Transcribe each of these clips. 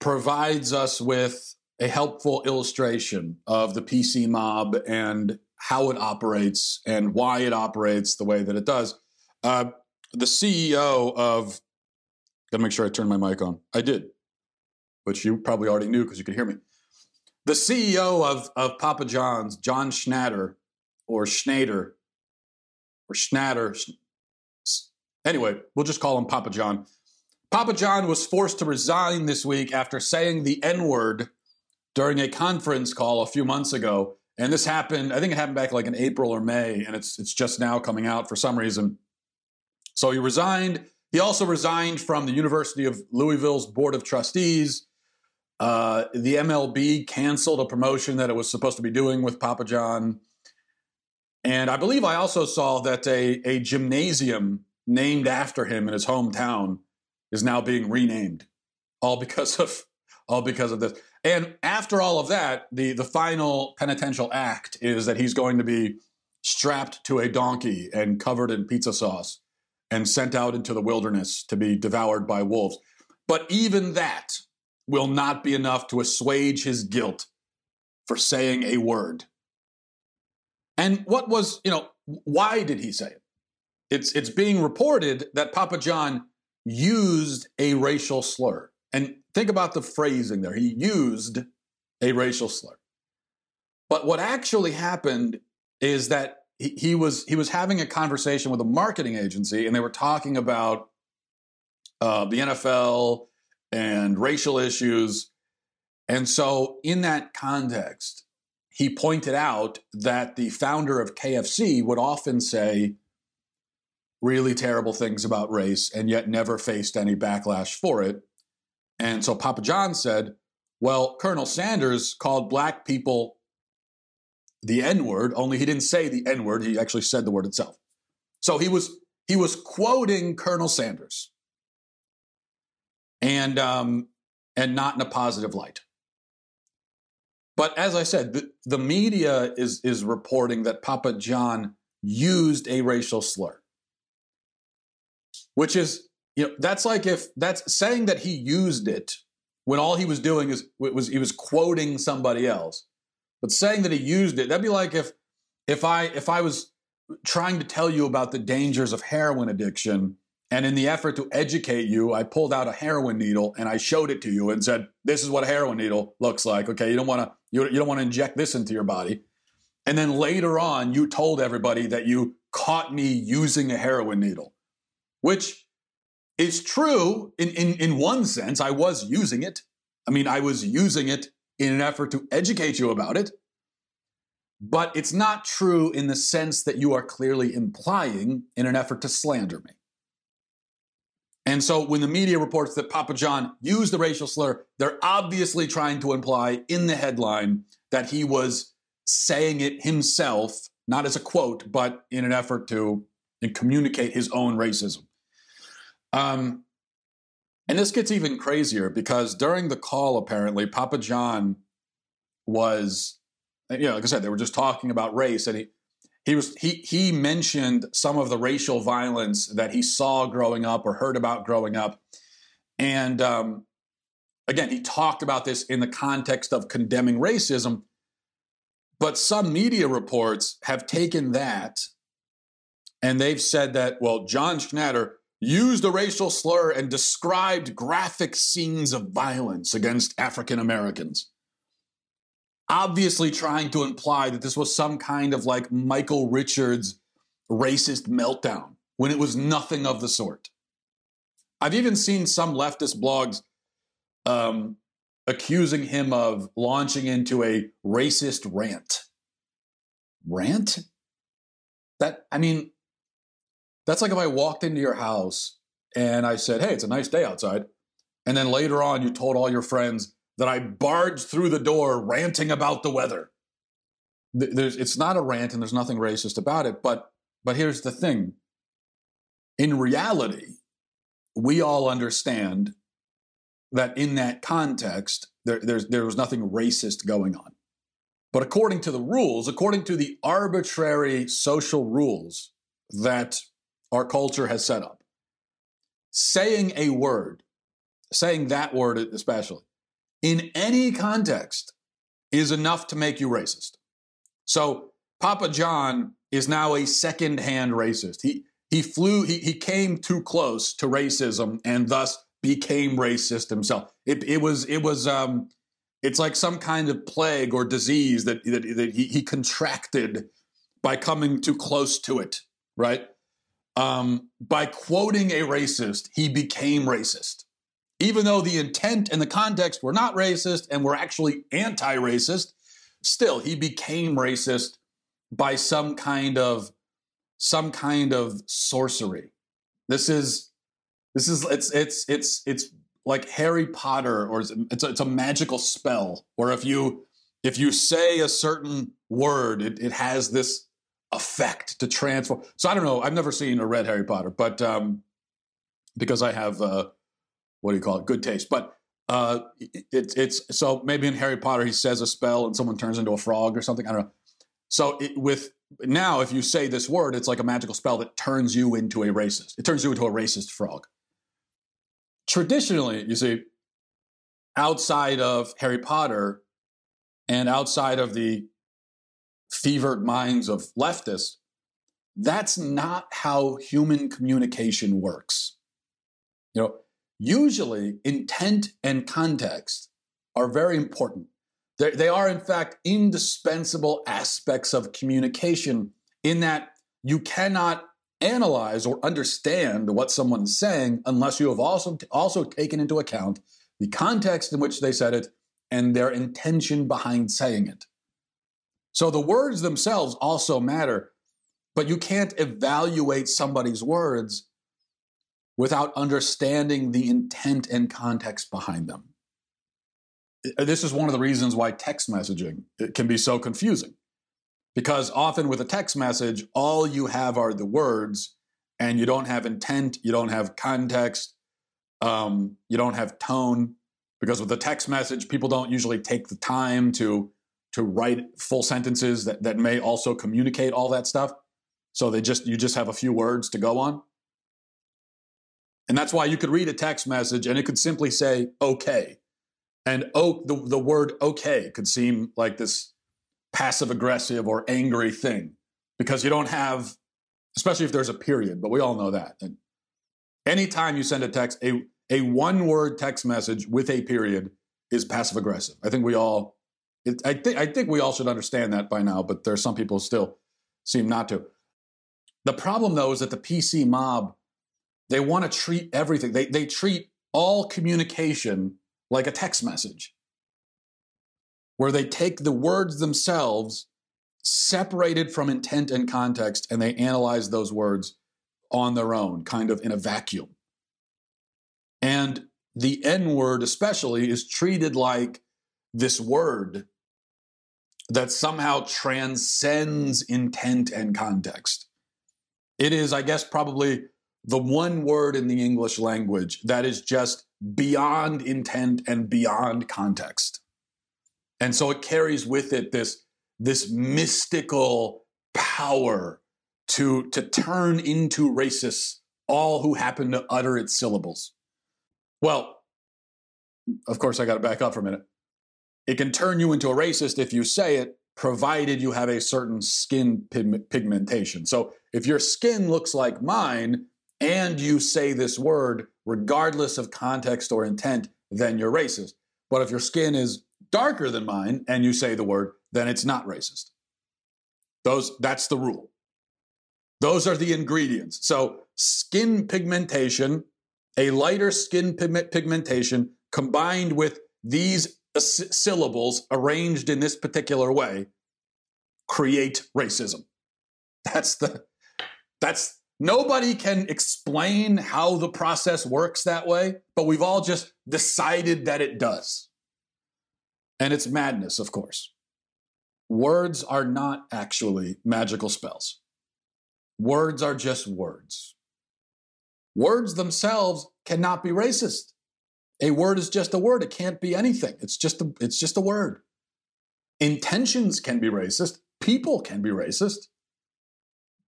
provides us with a helpful illustration of the PC mob and how it operates and why it operates the way that it does. Uh, the CEO of, gotta make sure I turn my mic on. I did, which you probably already knew because you could hear me. The CEO of, of Papa John's, John Schnatter, or Schneider, or Schnatter, Anyway, we'll just call him Papa John. Papa John was forced to resign this week after saying the N word during a conference call a few months ago. And this happened, I think it happened back like in April or May, and it's, it's just now coming out for some reason. So he resigned. He also resigned from the University of Louisville's Board of Trustees. Uh, the MLB canceled a promotion that it was supposed to be doing with Papa John. And I believe I also saw that a, a gymnasium named after him in his hometown is now being renamed, all because of all because of this. And after all of that, the the final penitential act is that he's going to be strapped to a donkey and covered in pizza sauce and sent out into the wilderness to be devoured by wolves. But even that will not be enough to assuage his guilt for saying a word. And what was, you know, why did he say it? it's it's being reported that Papa John used a racial slur. And think about the phrasing there. He used a racial slur. But what actually happened is that he, he was he was having a conversation with a marketing agency, and they were talking about uh, the NFL and racial issues. And so, in that context, he pointed out that the founder of KFC would often say, really terrible things about race and yet never faced any backlash for it. And so Papa John said, well, Colonel Sanders called black people the N word, only he didn't say the N word. He actually said the word itself. So he was he was quoting Colonel Sanders, and um, and not in a positive light. But as I said, the, the media is is reporting that Papa John used a racial slur which is you know that's like if that's saying that he used it when all he was doing is was he was quoting somebody else. But saying that he used it that'd be like if if i if i was trying to tell you about the dangers of heroin addiction and in the effort to educate you i pulled out a heroin needle and i showed it to you and said this is what a heroin needle looks like okay? You don't want to you, you don't want to inject this into your body. And then later on you told everybody that you caught me using a heroin needle which is true in, in, in one sense. I was using it. I mean, I was using it in an effort to educate you about it. But it's not true in the sense that you are clearly implying in an effort to slander me. And so when the media reports that Papa John used the racial slur, they're obviously trying to imply in the headline that he was saying it himself, not as a quote, but in an effort to communicate his own racism. Um, and this gets even crazier because during the call, apparently, Papa John was, you know, like I said, they were just talking about race, and he he was he he mentioned some of the racial violence that he saw growing up or heard about growing up, and um, again, he talked about this in the context of condemning racism. But some media reports have taken that and they've said that, well, John Schnatter used a racial slur and described graphic scenes of violence against African Americans. Obviously, trying to imply that this was some kind of like Michael Richards racist meltdown when it was nothing of the sort. I've even seen some leftist blogs um, accusing him of launching into a racist rant. Rant? That, I mean, that's like if I walked into your house and I said, "Hey, it's a nice day outside," And then later on, you told all your friends that I barged through the door ranting about the weather. There's, it's not a rant and there's nothing racist about it. But, but here's the thing in reality, we all understand that in that context, there, there was nothing racist going on. But according to the rules, according to the arbitrary social rules that our culture has set up, saying a word, saying that word especially, in any context is enough to make you racist. So Papa John is now a second-hand racist. He he flew, he, he came too close to racism and thus became racist himself. It, it was it was um it's like some kind of plague or disease that that, that he, he contracted by coming too close to it, right? Um, by quoting a racist, he became racist. Even though the intent and the context were not racist and were actually anti racist, still, he became racist by some kind of some kind of sorcery. This is this is it's it's it's it's like Harry Potter or it's a, it's a magical spell or if you if you say a certain word it, it has this effect to transform. So I don't know. I've never seen or read Harry Potter, but um, because I have uh, what do you call it? Good taste. But uh, it, it's so maybe in Harry Potter he says a spell and someone turns into a frog or something. I don't know. So it, with now, if you say this word, it's like a magical spell that turns you into a racist. It turns you into a racist frog. Traditionally, you see, outside of Harry Potter and outside of the fevered minds of leftists, that's not how human communication works. You know, usually intent and context are very important. They're, they are, in fact, indispensable aspects of communication in that you cannot analyze or understand what someone's saying unless you have also, also taken into account the context in which they said it and their intention behind saying it. So the words themselves also matter, but you can't evaluate somebody's words without understanding the intent and context behind them. Uh, this is one of the reasons why text messaging can be so confusing. Because often with a text message, all you have are the words, and you don't have intent, you don't have context, um, you don't have tone. Because with a text message, people don't usually take the time to to write full sentences that, that may also communicate all that stuff. So they just you just have a few words to go on. And that's why you could read a text message and it could simply say okay and oh, the, the word okay could seem like this passive aggressive or angry thing because you don't have, especially if there's a period, but we all know that. And anytime you send a text, a, a one word text message with a period is passive aggressive. I think we all, it, I, think I think we all should understand that by now, but there are some people still seem not to. The problem though is that the PC mob, they want to treat everything, they, they treat all communication like a text message, where they take the words themselves, separated from intent and context, and they analyze those words on their own, kind of in a vacuum. And the N word, especially, is treated like this word that somehow transcends intent and context. It is, I guess, probably the one word in the English language that is just beyond intent and beyond context. And so it carries with it this, this mystical power to, to turn into racists all who happen to utter its syllables. Well, of course, I got to back up for a minute. It can turn you into a racist if you say it, provided you have a certain skin pigmentation. So if your skin looks like mine and you say this word, regardless of context or intent, then you're racist. But if your skin is darker than mine and you say the word, then it's not racist. Those that's the rule. Those are the ingredients. So skin pigmentation, a lighter skin pigmentation combined with these syllables arranged in this particular way create racism. That's the that's Nobody can explain how the process works that way, but we've all just decided that it does. And it's madness, of course. Words are not actually magical spells. Words are just words. Words themselves cannot be racist. A word is just a word. It can't be anything. It's just a, it's just a word. Intentions can be racist. People can be racist.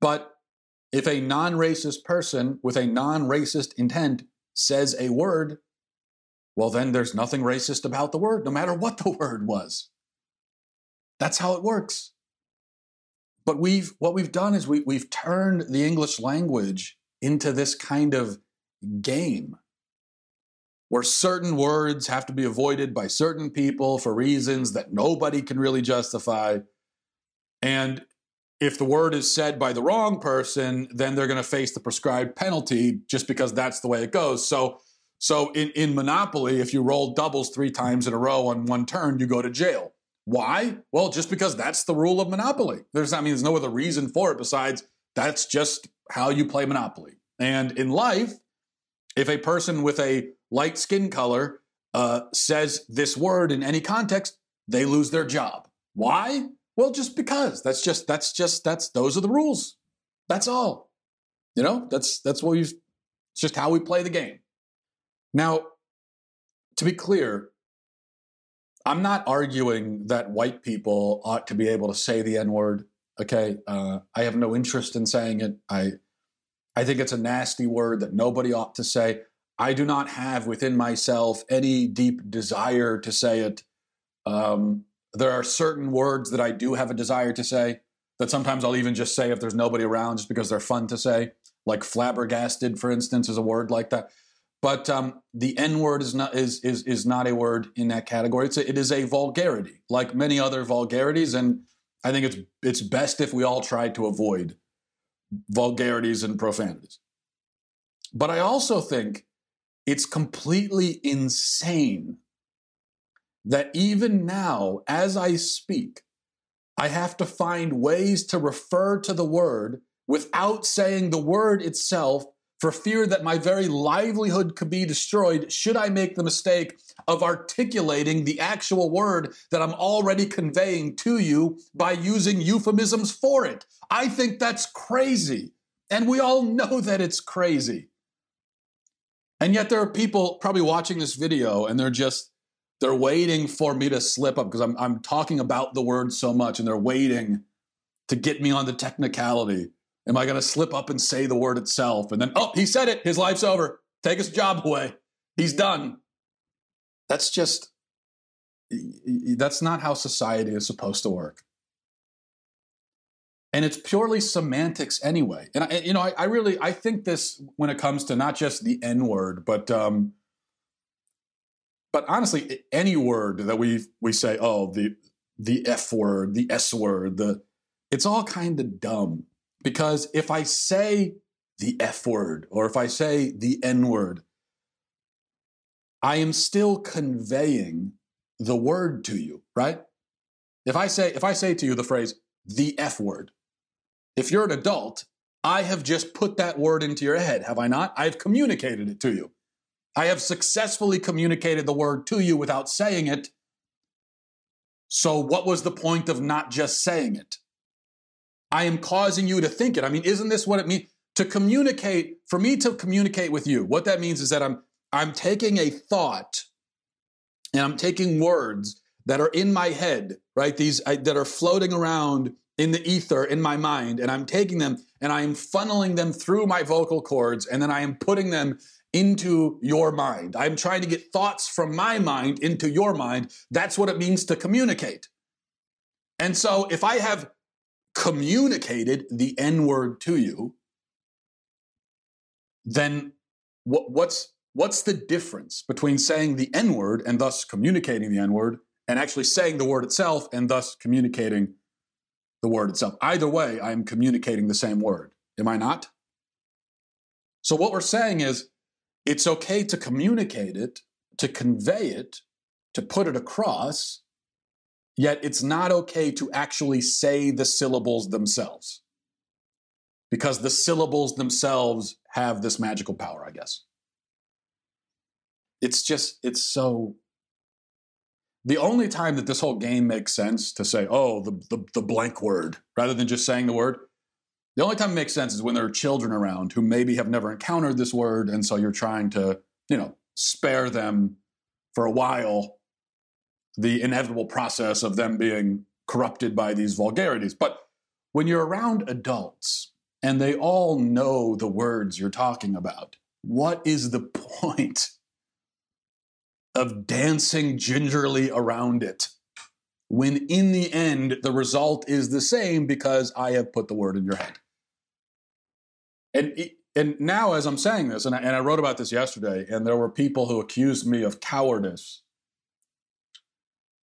But if a non racist person with a non racist intent says a word, well, then there's nothing racist about the word, no matter what the word was. That's how it works. But we've what we've done is we, we've turned the English language into this kind of game where certain words have to be avoided by certain people for reasons that nobody can really justify. And if the word is said by the wrong person, then they're going to face the prescribed penalty just because that's the way it goes. So, so in, in Monopoly, if you roll doubles three times in a row on one turn, you go to jail. Why? Well, just because that's the rule of Monopoly. There's, I mean, there's no other reason for it besides that's just how you play Monopoly. And in life, if a person with a light skin color uh, says this word in any context, they lose their job. Why? Well, just because. That's just that's just that's those are the rules. That's all. You know, that's that's what we've it's just how we play the game. Now, to be clear, I'm not arguing that white people ought to be able to say the N word. Okay, uh, I have no interest in saying it. I I think it's a nasty word that nobody ought to say. I do not have within myself any deep desire to say it. Um, there are certain words that I do have a desire to say that sometimes I'll even just say if there's nobody around just because they're fun to say. Like flabbergasted, for instance, is a word like that. But um, the N word is not is, is is not a word in that category. It's a, it is a vulgarity, like many other vulgarities, and I think it's it's best if we all try to avoid vulgarities and profanities. But I also think it's completely insane that even now, as I speak, I have to find ways to refer to the word without saying the word itself for fear that my very livelihood could be destroyed should I make the mistake of articulating the actual word that I'm already conveying to you by using euphemisms for it. I think that's crazy. And we all know that it's crazy. And yet there are people probably watching this video and they're just they're waiting for me to slip up because I'm I'm talking about the word so much and they're waiting to get me on the technicality. Am I going to slip up and say the word itself and then oh, he said it, his life's over. Take his job away. He's done. That's just that's not how society is supposed to work and it's purely semantics anyway. And I, you know, I, I, really I think this when it comes to not just the N word, but um, but honestly, any word that we we say, oh, the the F word, the S word, the it's all kind of dumb because if I say the F word or if I say the N word, I am still conveying the word to you, right? If I say if I say to you the phrase the F word, if you're an adult, I have just put that word into your head, have I not? I've communicated it to you. I have successfully communicated the word to you without saying it. So, what was the point of not just saying it? I am causing you to think it. I mean, isn't this what it means? To communicate, for me to communicate with you, what that means is that I'm I'm taking a thought and I'm taking words that are in my head, right? These I, that are floating around in the ether in my mind, and I'm taking them and I am funneling them through my vocal cords, and then I am putting them into your mind. I'm trying to get thoughts from my mind into your mind. That's what it means to communicate. And so if I have communicated the N word to you, then what, what's what's the difference between saying the N word and thus communicating the N word and actually saying the word itself and thus communicating the word itself. Either way, I am communicating the same word. Am I not? So, what we're saying is it's okay to communicate it, to convey it, to put it across, yet it's not okay to actually say the syllables themselves. because the syllables themselves have this magical power, I guess. It's just, it's so. The only time that this whole game makes sense to say, oh, the, the, the blank word, rather than just saying the word, the only time it makes sense is when there are children around who maybe have never encountered this word, and so you're trying to, you know, spare them for a while the inevitable process of them being corrupted by these vulgarities. But when you're around adults and they all know the words you're talking about, what is the point of dancing gingerly around it when in the end the result is the same because I have put the word in your head? And and now as I'm saying this, and I, and I wrote about this yesterday, and there were people who accused me of cowardice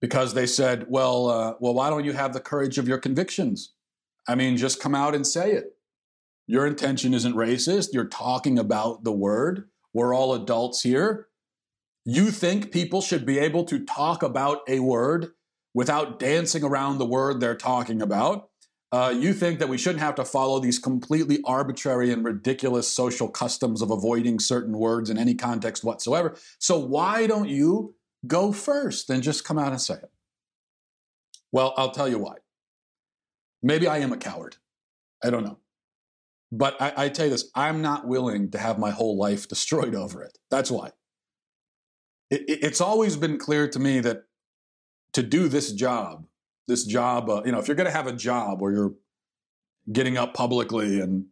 because they said, "Well, uh, well, why don't you have the courage of your convictions? I mean, just come out and say it. Your intention isn't racist. You're talking about the word. We're all adults here. You think people should be able to talk about a word without dancing around the word they're talking about." Uh, you think that we shouldn't have to follow these completely arbitrary and ridiculous social customs of avoiding certain words in any context whatsoever. So why don't you go first and just come out and say it? Well, I'll tell you why. Maybe I am a coward. I don't know. But I, I tell you this I'm not willing to have my whole life destroyed over it. That's why. It, it, it's always been clear to me that to do this job, this job, uh, you know, if you're going to have a job where you're getting up publicly and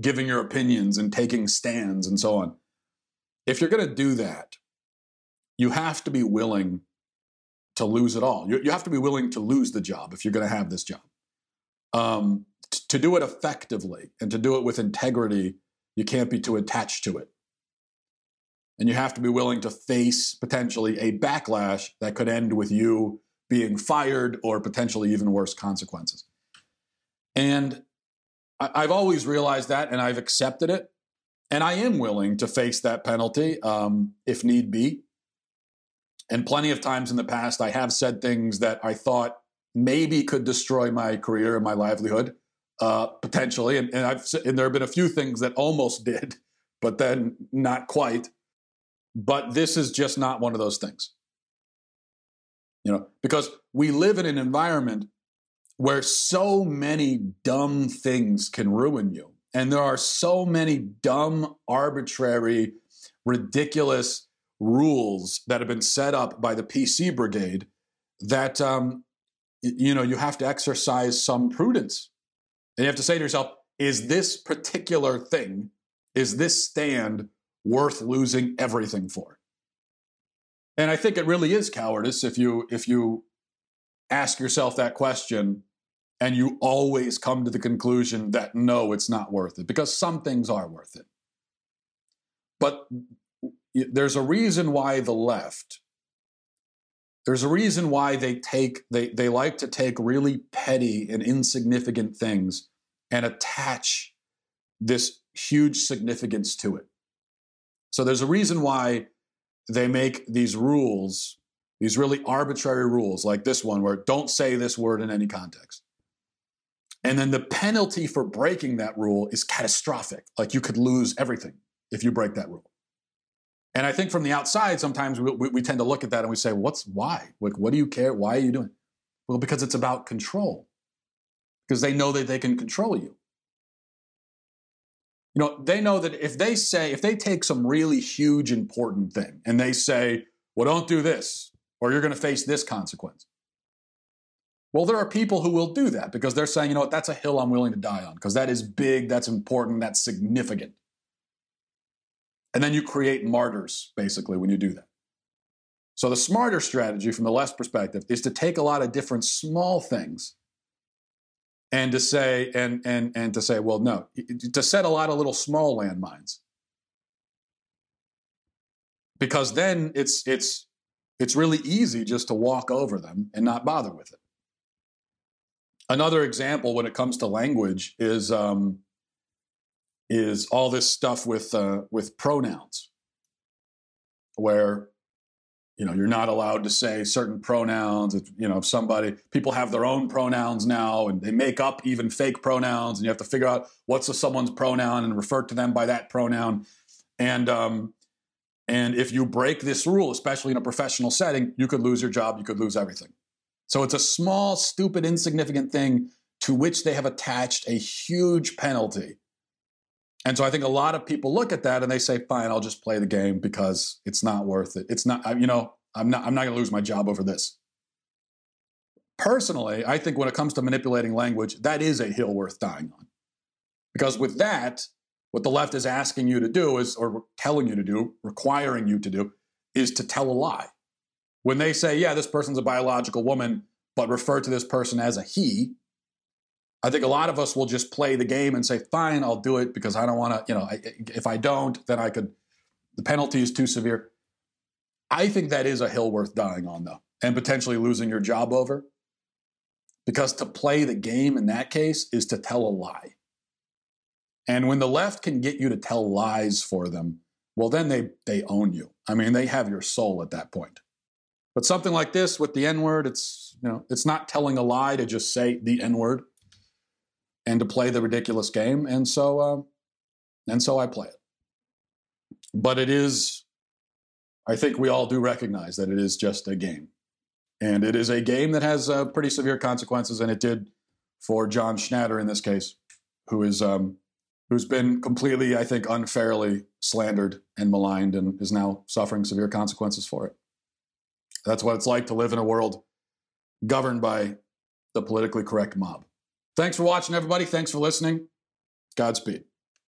giving your opinions and taking stands and so on, if you're going to do that, you have to be willing to lose it all. You, you have to be willing to lose the job if you're going to have this job. Um, t- to do it effectively and to do it with integrity, you can't be too attached to it. And you have to be willing to face potentially a backlash that could end with you being fired or potentially even worse consequences. And I've always realized that and I've accepted it. And I am willing to face that penalty um, if need be. And plenty of times in the past, I have said things that I thought maybe could destroy my career and my livelihood, uh, potentially. And, and, I've, and there have been a few things that almost did, but then not quite. But this is just not one of those things. You know because we live in an environment where so many dumb things can ruin you. And there are so many dumb arbitrary ridiculous rules that have been set up by the pc brigade that um, you know you have to exercise some prudence. And you have to say to yourself is this particular thing is this stand worth losing everything for and I think it really is cowardice if you if you ask yourself that question and you always come to the conclusion that no, it's not worth it because some things are worth it. But there's a reason why the left there's a reason why they take they they like to take really petty and insignificant things and attach this huge significance to it. So there's a reason why they make these rules, these really arbitrary rules, like this one, where don't say this word in any context. And then the penalty for breaking that rule is catastrophic. Like you could lose everything if you break that rule. And I think from the outside, sometimes we, we, we tend to look at that and we say, what's why? Like, what do you care? Why are you doing? Well, because it's about control. Because they know that they can control you you know, they know that if they say, if they take some really huge, important thing and they say, well, don't do this, or you're going to face this consequence. Well, there are people who will do that because they're saying, you know what, that's a hill I'm willing to die on because that is big, that's important, that's significant. And then you create martyrs, basically, when you do that. So the smarter strategy from the left perspective is to take a lot of different small things and to say and and and to say well no to set a lot of little small landmines. Because then it's it's it's really easy just to walk over them and not bother with it. Another example when it comes to language is um, is all this stuff with uh, with pronouns where you know, you're not allowed to say certain pronouns. If, you know, if somebody, people have their own pronouns now and they make up even fake pronouns and you have to figure out what's a, someone's pronoun and refer to them by that pronoun. And, um, and if you break this rule, especially in a professional setting, you could lose your job, you could lose everything. So it's a small, stupid, insignificant thing to which they have attached a huge penalty. And so I think a lot of people look at that and they say, "Fine, I'll just play the game because it's not worth it. It's not, you know, I'm not, I'm not going to lose my job over this." Personally, I think when it comes to manipulating language, that is a hill worth dying on, because with that, what the left is asking you to do is, or telling you to do, requiring you to do, is to tell a lie. When they say, "Yeah, this person's a biological woman," but refer to this person as a he, I think a lot of us will just play the game and say, fine, I'll do it because I don't want to, you know, I, if I don't, then I could, the penalty is too severe. I think that is a hill worth dying on, though, and potentially losing your job over. Because to play the game in that case is to tell a lie. And when the left can get you to tell lies for them, well, then they, they own you. I mean, they have your soul at that point. But something like this with the N word, it's, you know, it's not telling a lie to just say the N word and to play the ridiculous game. And so, uh, and so I play it. But it is, I think we all do recognize that it is just a game. And it is a game that has uh, pretty severe consequences, and it did for John Schnatter in this case, who is um, who's been completely, I think, unfairly slandered and maligned, and is now suffering severe consequences for it. That's what it's like to live in a world governed by the politically correct mob. Thanks for watching, everybody. Thanks for listening. Godspeed.